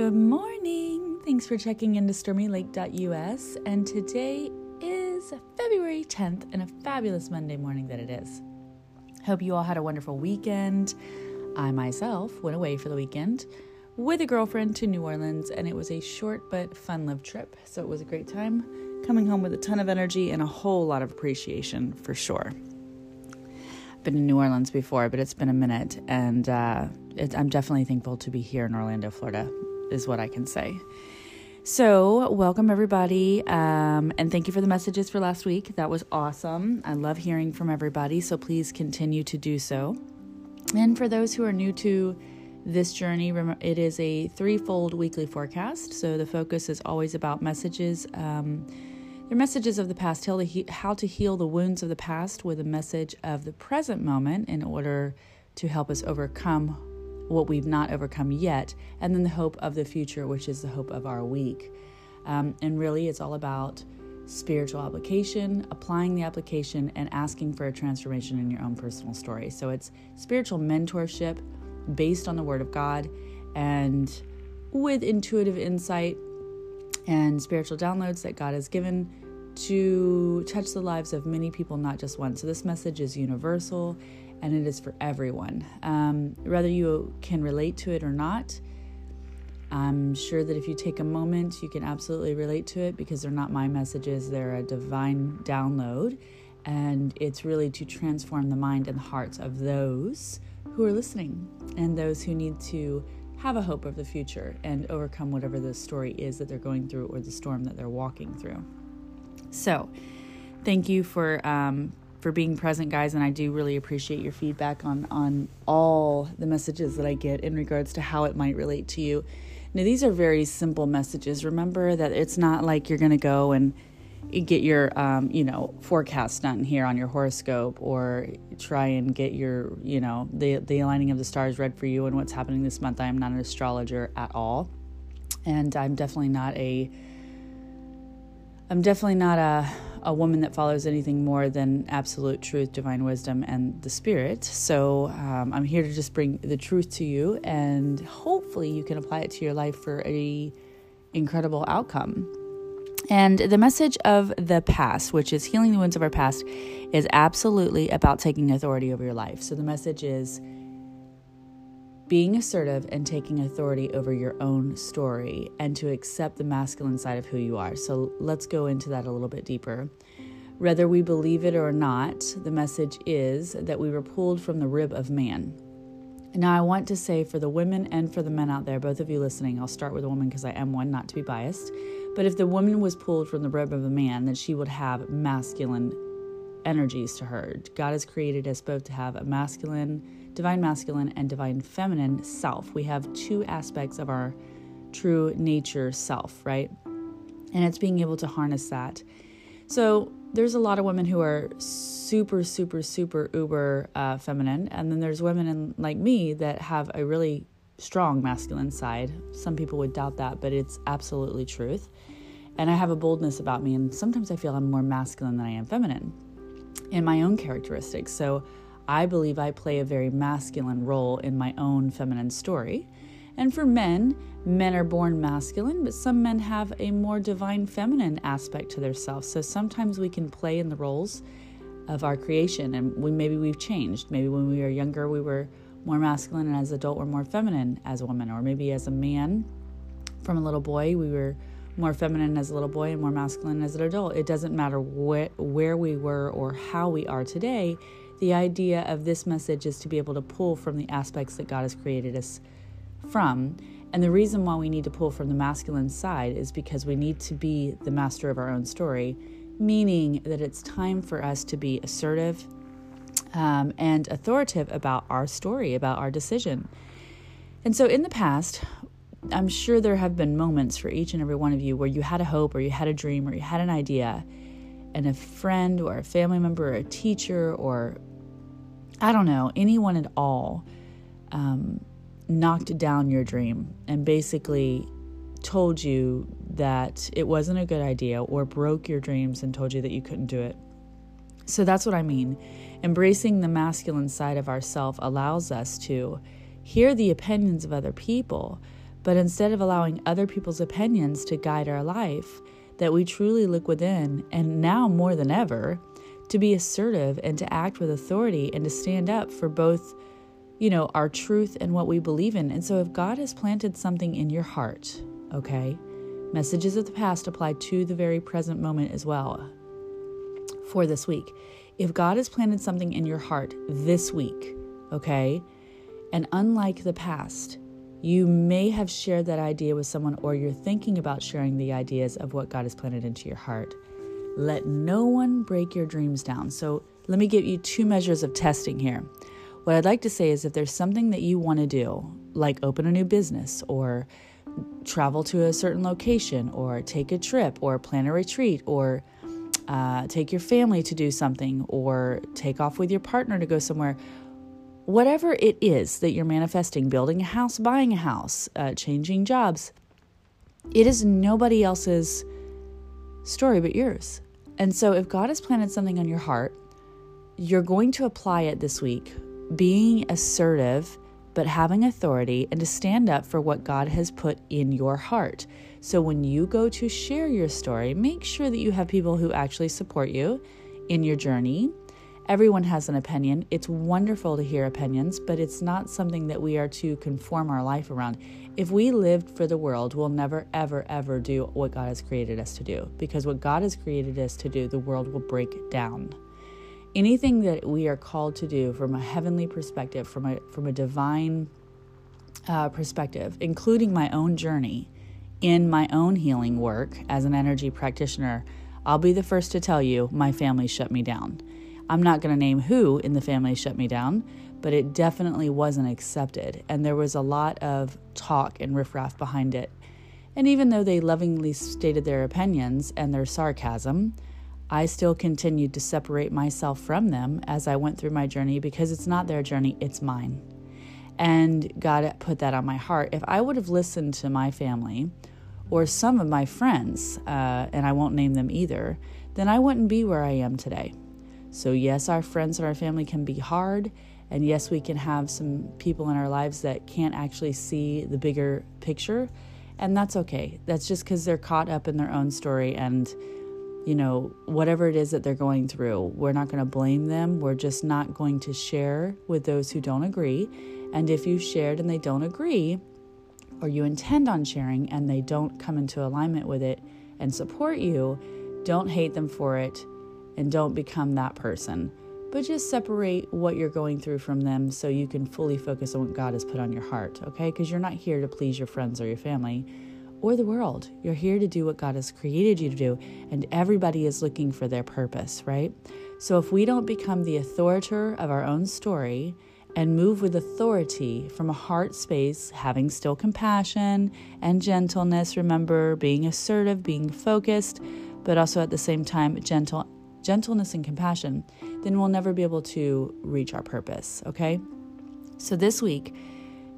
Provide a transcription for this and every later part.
Good morning. Thanks for checking into stormylake.us. And today is February 10th and a fabulous Monday morning that it is. Hope you all had a wonderful weekend. I myself went away for the weekend with a girlfriend to New Orleans, and it was a short but fun lived trip. So it was a great time coming home with a ton of energy and a whole lot of appreciation for sure. Been in New Orleans before, but it's been a minute, and uh, it, I'm definitely thankful to be here in Orlando, Florida, is what I can say. So, welcome everybody, um, and thank you for the messages for last week. That was awesome. I love hearing from everybody, so please continue to do so. And for those who are new to this journey, it is a threefold weekly forecast. So, the focus is always about messages. Um, they're messages of the past, how to heal the wounds of the past with a message of the present moment in order to help us overcome what we've not overcome yet, and then the hope of the future, which is the hope of our week. Um, and really, it's all about spiritual application, applying the application, and asking for a transformation in your own personal story. So it's spiritual mentorship based on the Word of God and with intuitive insight and spiritual downloads that God has given to touch the lives of many people, not just one. So, this message is universal and it is for everyone. Um, whether you can relate to it or not, I'm sure that if you take a moment, you can absolutely relate to it because they're not my messages, they're a divine download. And it's really to transform the mind and the hearts of those who are listening and those who need to have a hope of the future and overcome whatever the story is that they're going through or the storm that they're walking through. So, thank you for um, for being present, guys, and I do really appreciate your feedback on on all the messages that I get in regards to how it might relate to you. Now, these are very simple messages. Remember that it's not like you're going to go and get your um, you know forecast done here on your horoscope or try and get your you know the the aligning of the stars read for you and what's happening this month. I am not an astrologer at all, and I'm definitely not a I'm definitely not a a woman that follows anything more than absolute truth, divine wisdom, and the spirit. So um, I'm here to just bring the truth to you, and hopefully you can apply it to your life for a incredible outcome. And the message of the past, which is healing the wounds of our past, is absolutely about taking authority over your life. So the message is being assertive and taking authority over your own story and to accept the masculine side of who you are. So let's go into that a little bit deeper. Whether we believe it or not, the message is that we were pulled from the rib of man. Now, I want to say for the women and for the men out there, both of you listening, I'll start with a woman because I am one, not to be biased. But if the woman was pulled from the rib of a man, then she would have masculine energies to her. God has created us both to have a masculine divine masculine and divine feminine self. We have two aspects of our true nature self, right? And it's being able to harness that. So there's a lot of women who are super, super, super uber uh, feminine, and then there's women in, like me that have a really strong masculine side. Some people would doubt that, but it's absolutely truth. And I have a boldness about me, and sometimes I feel I'm more masculine than I am feminine in my own characteristics. So I believe I play a very masculine role in my own feminine story. And for men, men are born masculine, but some men have a more divine feminine aspect to their self. So sometimes we can play in the roles of our creation and we maybe we've changed. Maybe when we were younger we were more masculine and as adult we're more feminine as a woman or maybe as a man from a little boy we were more feminine as a little boy and more masculine as an adult. It doesn't matter wh- where we were or how we are today the idea of this message is to be able to pull from the aspects that God has created us from. And the reason why we need to pull from the masculine side is because we need to be the master of our own story, meaning that it's time for us to be assertive um, and authoritative about our story, about our decision. And so in the past, I'm sure there have been moments for each and every one of you where you had a hope or you had a dream or you had an idea, and a friend or a family member or a teacher or I don't know, anyone at all um, knocked down your dream and basically told you that it wasn't a good idea or broke your dreams and told you that you couldn't do it. So that's what I mean. Embracing the masculine side of ourself allows us to hear the opinions of other people, But instead of allowing other people's opinions to guide our life, that we truly look within, and now more than ever, to be assertive and to act with authority and to stand up for both, you know, our truth and what we believe in. And so if God has planted something in your heart, okay, messages of the past apply to the very present moment as well for this week. If God has planted something in your heart this week, okay, and unlike the past, you may have shared that idea with someone, or you're thinking about sharing the ideas of what God has planted into your heart. Let no one break your dreams down. So, let me give you two measures of testing here. What I'd like to say is if there's something that you want to do, like open a new business, or travel to a certain location, or take a trip, or plan a retreat, or uh, take your family to do something, or take off with your partner to go somewhere, whatever it is that you're manifesting building a house, buying a house, uh, changing jobs it is nobody else's story but yours. And so, if God has planted something on your heart, you're going to apply it this week, being assertive, but having authority, and to stand up for what God has put in your heart. So, when you go to share your story, make sure that you have people who actually support you in your journey Everyone has an opinion. It's wonderful to hear opinions, but it's not something that we are to conform our life around. If we lived for the world, we'll never, ever, ever do what God has created us to do. Because what God has created us to do, the world will break down. Anything that we are called to do from a heavenly perspective, from a from a divine uh, perspective, including my own journey in my own healing work as an energy practitioner, I'll be the first to tell you my family shut me down. I'm not going to name who in the family shut me down, but it definitely wasn't accepted. And there was a lot of talk and riffraff behind it. And even though they lovingly stated their opinions and their sarcasm, I still continued to separate myself from them as I went through my journey because it's not their journey, it's mine. And God put that on my heart. If I would have listened to my family or some of my friends, uh, and I won't name them either, then I wouldn't be where I am today. So, yes, our friends and our family can be hard. And yes, we can have some people in our lives that can't actually see the bigger picture. And that's okay. That's just because they're caught up in their own story and, you know, whatever it is that they're going through. We're not going to blame them. We're just not going to share with those who don't agree. And if you shared and they don't agree, or you intend on sharing and they don't come into alignment with it and support you, don't hate them for it and don't become that person. But just separate what you're going through from them so you can fully focus on what God has put on your heart, okay? Because you're not here to please your friends or your family or the world. You're here to do what God has created you to do, and everybody is looking for their purpose, right? So if we don't become the authoritator of our own story and move with authority from a heart space, having still compassion and gentleness, remember being assertive, being focused, but also at the same time gentle gentleness and compassion, then we'll never be able to reach our purpose, okay? So this week,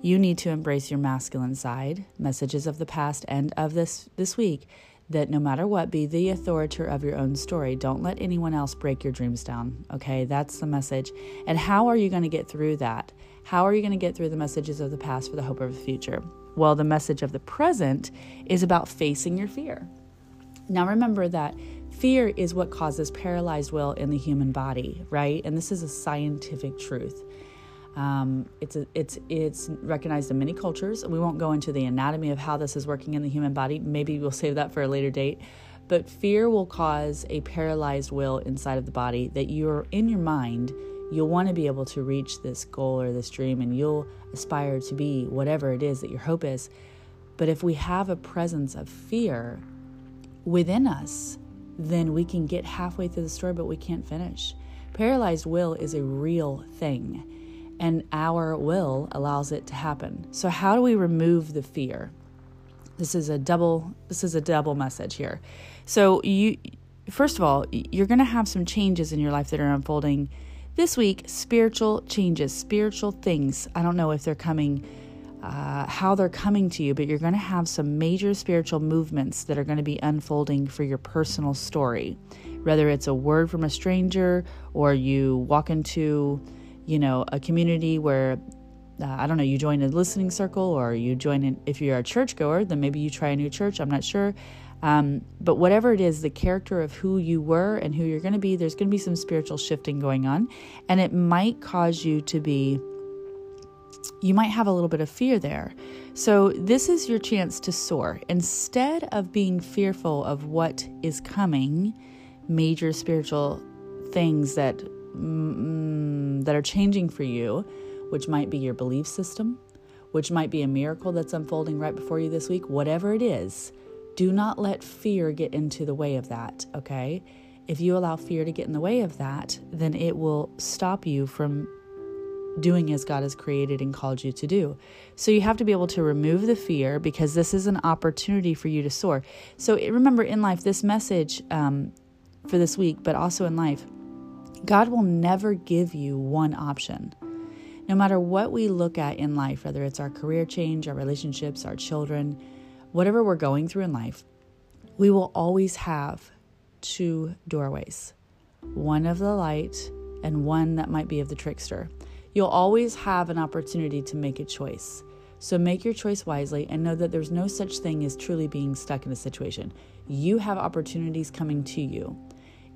you need to embrace your masculine side, messages of the past and of this this week that no matter what, be the authoritator of your own story. Don't let anyone else break your dreams down. Okay, that's the message. And how are you going to get through that? How are you going to get through the messages of the past for the hope of the future? Well, the message of the present is about facing your fear. Now, remember that Fear is what causes paralyzed will in the human body, right? And this is a scientific truth. Um, it's a, it's it's recognized in many cultures. We won't go into the anatomy of how this is working in the human body. Maybe we'll save that for a later date. But fear will cause a paralyzed will inside of the body that you're in your mind. You'll want to be able to reach this goal or this dream, and you'll aspire to be whatever it is that your hope is. But if we have a presence of fear within us, then we can get halfway through the story, but we can't finish. Paralyzed will is a real thing, and our will allows it to happen. So, how do we remove the fear? This is a double. This is a double message here. So, you first of all, you're going to have some changes in your life that are unfolding this week. Spiritual changes, spiritual things. I don't know if they're coming uh, how they're coming to you, but you're going to have some major spiritual movements that are going to be unfolding for your personal story. Whether it's a word from a stranger or you walk into, you know, a community where uh, I don't know, you join a listening circle or you join in, if you're a churchgoer, then maybe you try a new church. I'm not sure. Um, but whatever it is, the character of who you were and who you're going to be, there's going to be some spiritual shifting going on. And it might cause you to be, you might have a little bit of fear there. So, this is your chance to soar. Instead of being fearful of what is coming, major spiritual things that mm, that are changing for you, which might be your belief system, which might be a miracle that's unfolding right before you this week, whatever it is, do not let fear get into the way of that, okay? If you allow fear to get in the way of that, then it will stop you from doing as God has created and called you to do. So you have to be able to remove the fear because this is an opportunity for you to soar. So remember in life, this message um, for this week, but also in life, God will never give you one option. No matter what we look at in life, whether it's our career change, our relationships, our children, whatever we're going through in life, we will always have two doorways one of the light and one that might be of the trickster. You'll always have an opportunity to make a choice. So make your choice wisely and know that there's no such thing as truly being stuck in a situation. You have opportunities coming to you.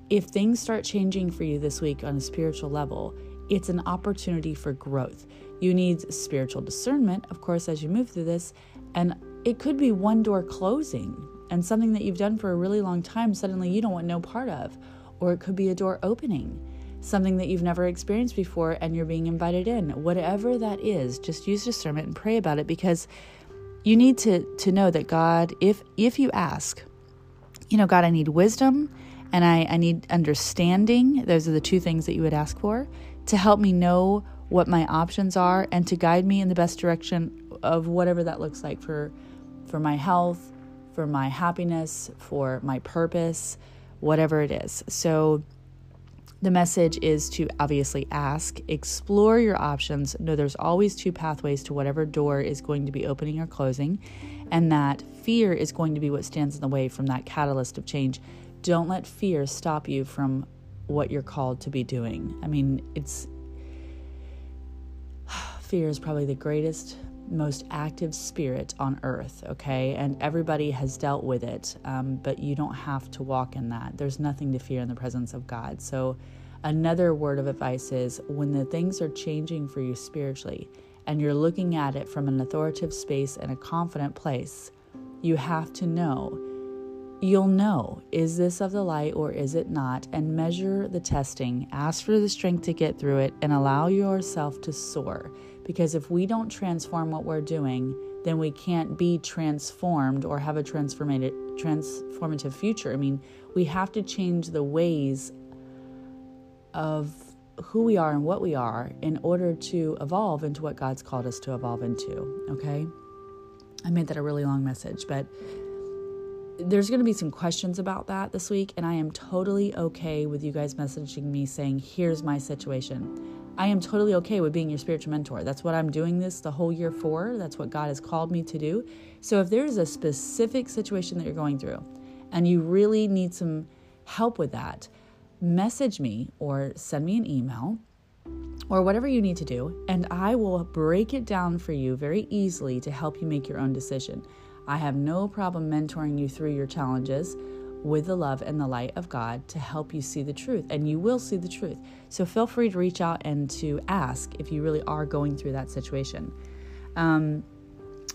If things start changing for you this week on a spiritual level, it's an opportunity for growth. You need spiritual discernment, of course, as you move through this, and it could be one door closing and something that you've done for a really long time, suddenly you don't want no part of. Or it could be a door opening, something that you've never experienced before and you're being invited in. Whatever that is, just use discernment and pray about it because you need to, to know that God, if if you ask, you know, God, I need wisdom and I, I need understanding. Those are the two things that you would ask for to help me know what my options are and to guide me in the best direction of whatever that looks like for for my health, for my happiness, for my purpose, whatever it is. So the message is to obviously ask, explore your options. Know there's always two pathways to whatever door is going to be opening or closing, and that fear is going to be what stands in the way from that catalyst of change. Don't let fear stop you from what you're called to be doing. I mean, it's fear is probably the greatest most active spirit on earth, okay? And everybody has dealt with it, um, but you don't have to walk in that. There's nothing to fear in the presence of God. So, another word of advice is when the things are changing for you spiritually and you're looking at it from an authoritative space and a confident place, you have to know. You'll know is this of the light or is it not, and measure the testing. Ask for the strength to get through it and allow yourself to soar because if we don't transform what we're doing, then we can't be transformed or have a transformative transformative future. I mean, we have to change the ways of who we are and what we are in order to evolve into what God's called us to evolve into, okay? I made that a really long message, but there's going to be some questions about that this week, and I am totally okay with you guys messaging me saying, Here's my situation. I am totally okay with being your spiritual mentor. That's what I'm doing this the whole year for. That's what God has called me to do. So if there's a specific situation that you're going through and you really need some help with that, message me or send me an email or whatever you need to do, and I will break it down for you very easily to help you make your own decision. I have no problem mentoring you through your challenges with the love and the light of God to help you see the truth, and you will see the truth. So feel free to reach out and to ask if you really are going through that situation. Um,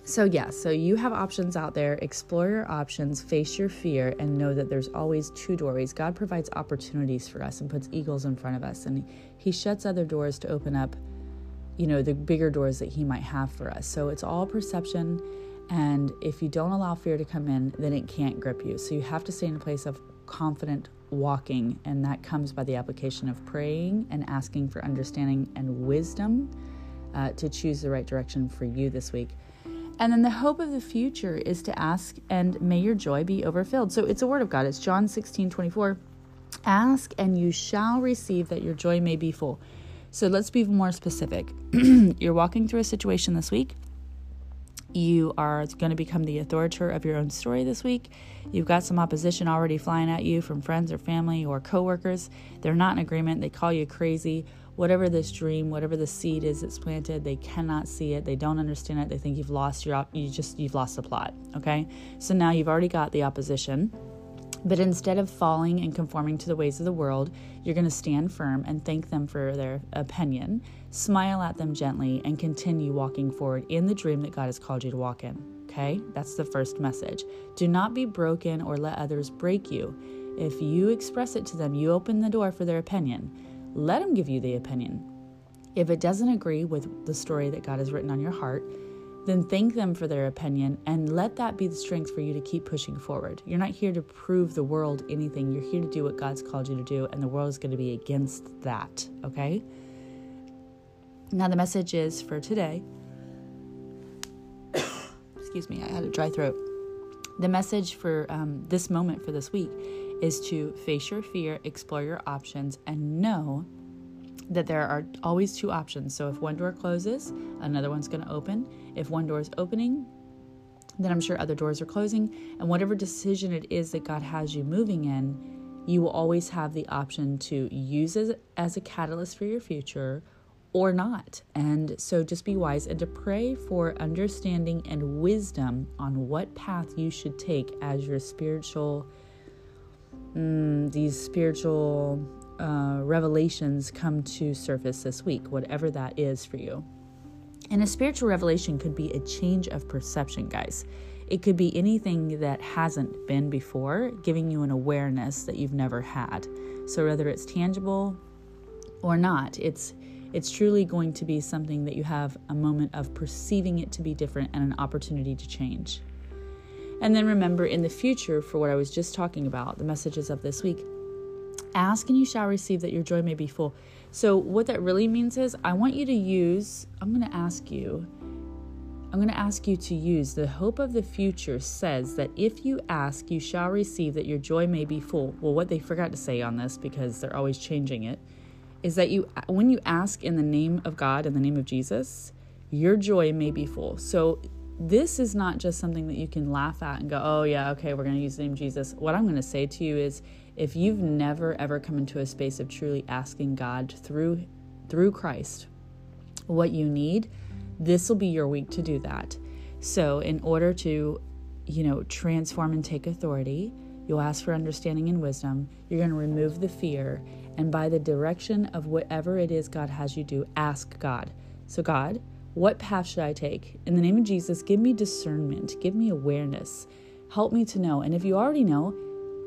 so, yeah, so you have options out there. Explore your options, face your fear, and know that there's always two doorways. God provides opportunities for us and puts eagles in front of us, and He shuts other doors to open up, you know, the bigger doors that He might have for us. So, it's all perception and if you don't allow fear to come in, then it can't grip you. So you have to stay in a place of confident walking, and that comes by the application of praying and asking for understanding and wisdom uh, to choose the right direction for you this week. And then the hope of the future is to ask, and may your joy be overfilled. So it's a word of God. It's John 16 24. Ask, and you shall receive that your joy may be full. So let's be more specific. You're walking through a situation this week you are going to become the author of your own story this week. You've got some opposition already flying at you from friends or family or coworkers. They're not in agreement. They call you crazy. whatever this dream, whatever the seed is that's planted, they cannot see it. They don't understand it. They think you've lost your op- you just you've lost the plot. Okay, so now you've already got the opposition. But instead of falling and conforming to the ways of the world, you're going to stand firm and thank them for their opinion, smile at them gently, and continue walking forward in the dream that God has called you to walk in. Okay? That's the first message. Do not be broken or let others break you. If you express it to them, you open the door for their opinion. Let them give you the opinion. If it doesn't agree with the story that God has written on your heart, then thank them for their opinion and let that be the strength for you to keep pushing forward. You're not here to prove the world anything. You're here to do what God's called you to do, and the world is going to be against that, okay? Now, the message is for today. Excuse me, I had a dry throat. The message for um, this moment for this week is to face your fear, explore your options, and know that there are always two options. So if one door closes, another one's going to open. If one door is opening, then I'm sure other doors are closing. And whatever decision it is that God has you moving in, you will always have the option to use it as a catalyst for your future or not. And so just be wise and to pray for understanding and wisdom on what path you should take as your spiritual, mm, these spiritual uh, revelations come to surface this week, whatever that is for you. And a spiritual revelation could be a change of perception, guys. It could be anything that hasn't been before, giving you an awareness that you've never had. So whether it's tangible or not, it's it's truly going to be something that you have a moment of perceiving it to be different and an opportunity to change. And then remember in the future, for what I was just talking about, the messages of this week, Ask and you shall receive that your joy may be full. So, what that really means is, I want you to use, I'm going to ask you, I'm going to ask you to use the hope of the future says that if you ask, you shall receive that your joy may be full. Well, what they forgot to say on this, because they're always changing it, is that you, when you ask in the name of God, in the name of Jesus, your joy may be full. So, this is not just something that you can laugh at and go, oh, yeah, okay, we're going to use the name Jesus. What I'm going to say to you is, if you've never ever come into a space of truly asking God through through Christ what you need, this will be your week to do that. So, in order to, you know, transform and take authority, you'll ask for understanding and wisdom. You're going to remove the fear, and by the direction of whatever it is God has you do, ask God. So, God, what path should I take? In the name of Jesus, give me discernment, give me awareness, help me to know. And if you already know,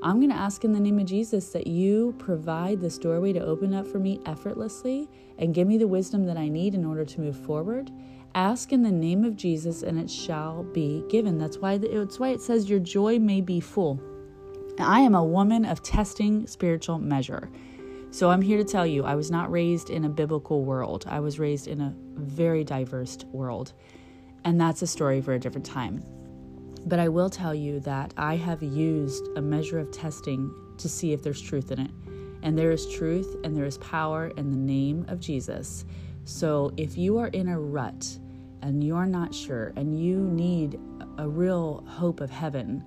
I'm going to ask in the name of Jesus that you provide this doorway to open up for me effortlessly and give me the wisdom that I need in order to move forward. Ask in the name of Jesus and it shall be given. That's why it's why it says your joy may be full. I am a woman of testing spiritual measure. So I'm here to tell you I was not raised in a biblical world. I was raised in a very diverse world. And that's a story for a different time. But I will tell you that I have used a measure of testing to see if there's truth in it. And there is truth and there is power in the name of Jesus. So if you are in a rut and you're not sure and you need a real hope of heaven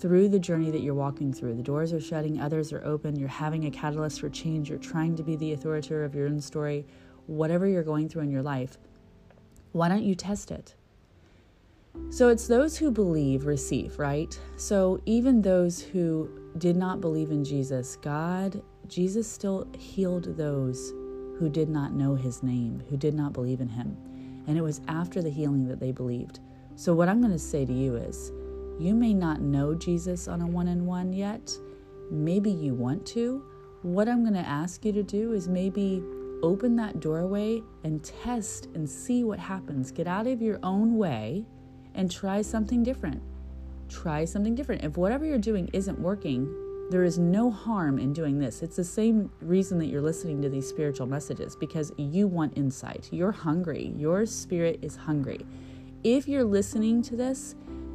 through the journey that you're walking through, the doors are shutting, others are open, you're having a catalyst for change, you're trying to be the authoritator of your own story, whatever you're going through in your life, why don't you test it? So it's those who believe receive, right? So even those who did not believe in Jesus, God, Jesus still healed those who did not know his name, who did not believe in him. And it was after the healing that they believed. So what I'm going to say to you is you may not know Jesus on a one on one yet. Maybe you want to. What I'm going to ask you to do is maybe open that doorway and test and see what happens. Get out of your own way and try something different. Try something different. If whatever you're doing isn't working, there is no harm in doing this. It's the same reason that you're listening to these spiritual messages because you want insight. You're hungry. Your spirit is hungry. If you're listening to this,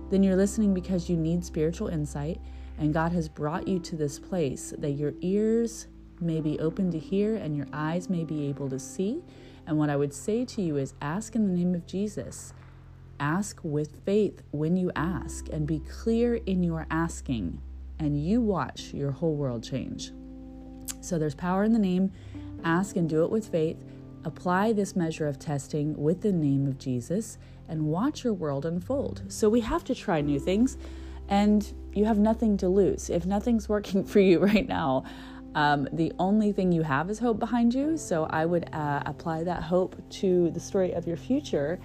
then you're listening because you need spiritual insight, and God has brought you to this place that your ears may be open to hear and your eyes may be able to see. And what I would say to you is ask in the name of Jesus Ask with faith when you ask and be clear in your asking, and you watch your whole world change. So there's power in the name. ask and do it with faith. Apply this measure of testing with the name of Jesus and watch your world unfold. So we have to try new things and you have nothing to lose. If nothing's working for you right now, um, the only thing you have is hope behind you. So I would uh, apply that hope to the story of your future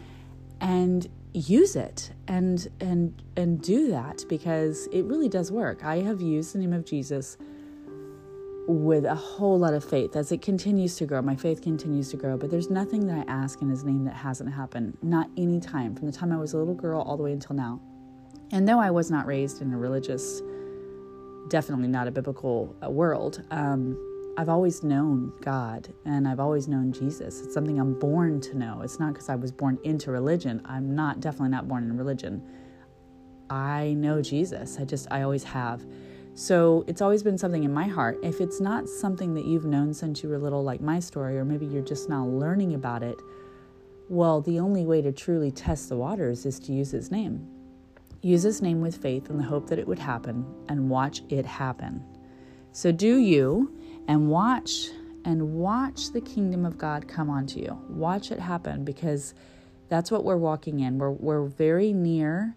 and use it and and and do that because it really does work. I have used the name of Jesus with a whole lot of faith as it continues to grow. My faith continues to grow, but there's nothing that I ask in his name that hasn't happened. Not any time from the time I was a little girl all the way until now. And though I was not raised in a religious, definitely not a biblical uh, world, um, I've always known God and I've always known Jesus. It's something I'm born to know. It's not because I was born into religion. I'm not, definitely not born in religion. I know Jesus. I just, I always have. So it's always been something in my heart. If it's not something that you've known since you were little, like my story, or maybe you're just now learning about it, well, the only way to truly test the waters is to use His name. Use His name with faith in the hope that it would happen and watch it happen. So do you and watch and watch the kingdom of God come onto you. Watch it happen because that's what we're walking in. We're, we're very near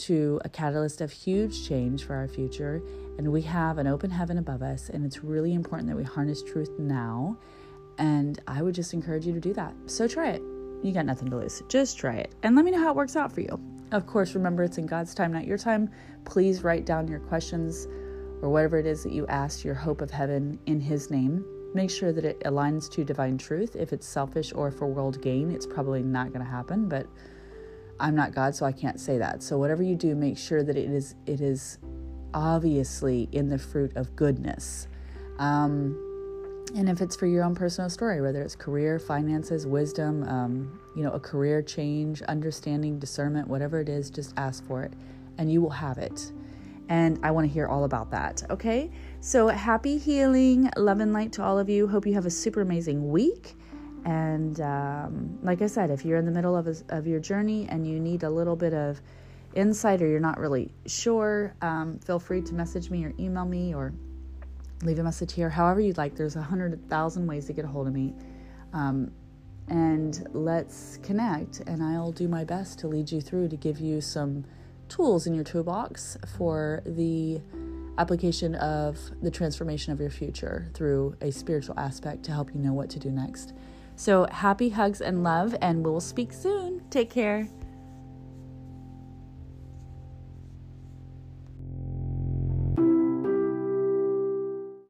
to a catalyst of huge change for our future, and we have an open heaven above us, and it's really important that we harness truth now. And I would just encourage you to do that. So try it. You got nothing to lose. Just try it and let me know how it works out for you. Of course, remember it's in God's time, not your time. Please write down your questions or whatever it is that you ask your hope of heaven in His name. Make sure that it aligns to divine truth. If it's selfish or for world gain, it's probably not going to happen, but I'm not God, so I can't say that. So whatever you do, make sure that it is it is obviously in the fruit of goodness. Um, and if it's for your own personal story, whether it's career, finances, wisdom, um, you know, a career change, understanding, discernment, whatever it is, just ask for it, and you will have it. And I want to hear all about that. Okay, so happy healing, love and light to all of you. Hope you have a super amazing week. And um, like I said, if you're in the middle of, a, of your journey and you need a little bit of insight or you're not really sure, um, feel free to message me or email me or leave a message here, however you'd like. There's a hundred thousand ways to get a hold of me. Um, and let's connect, and I'll do my best to lead you through to give you some tools in your toolbox for the application of the transformation of your future through a spiritual aspect to help you know what to do next. So, happy hugs and love, and we'll speak soon. Take care.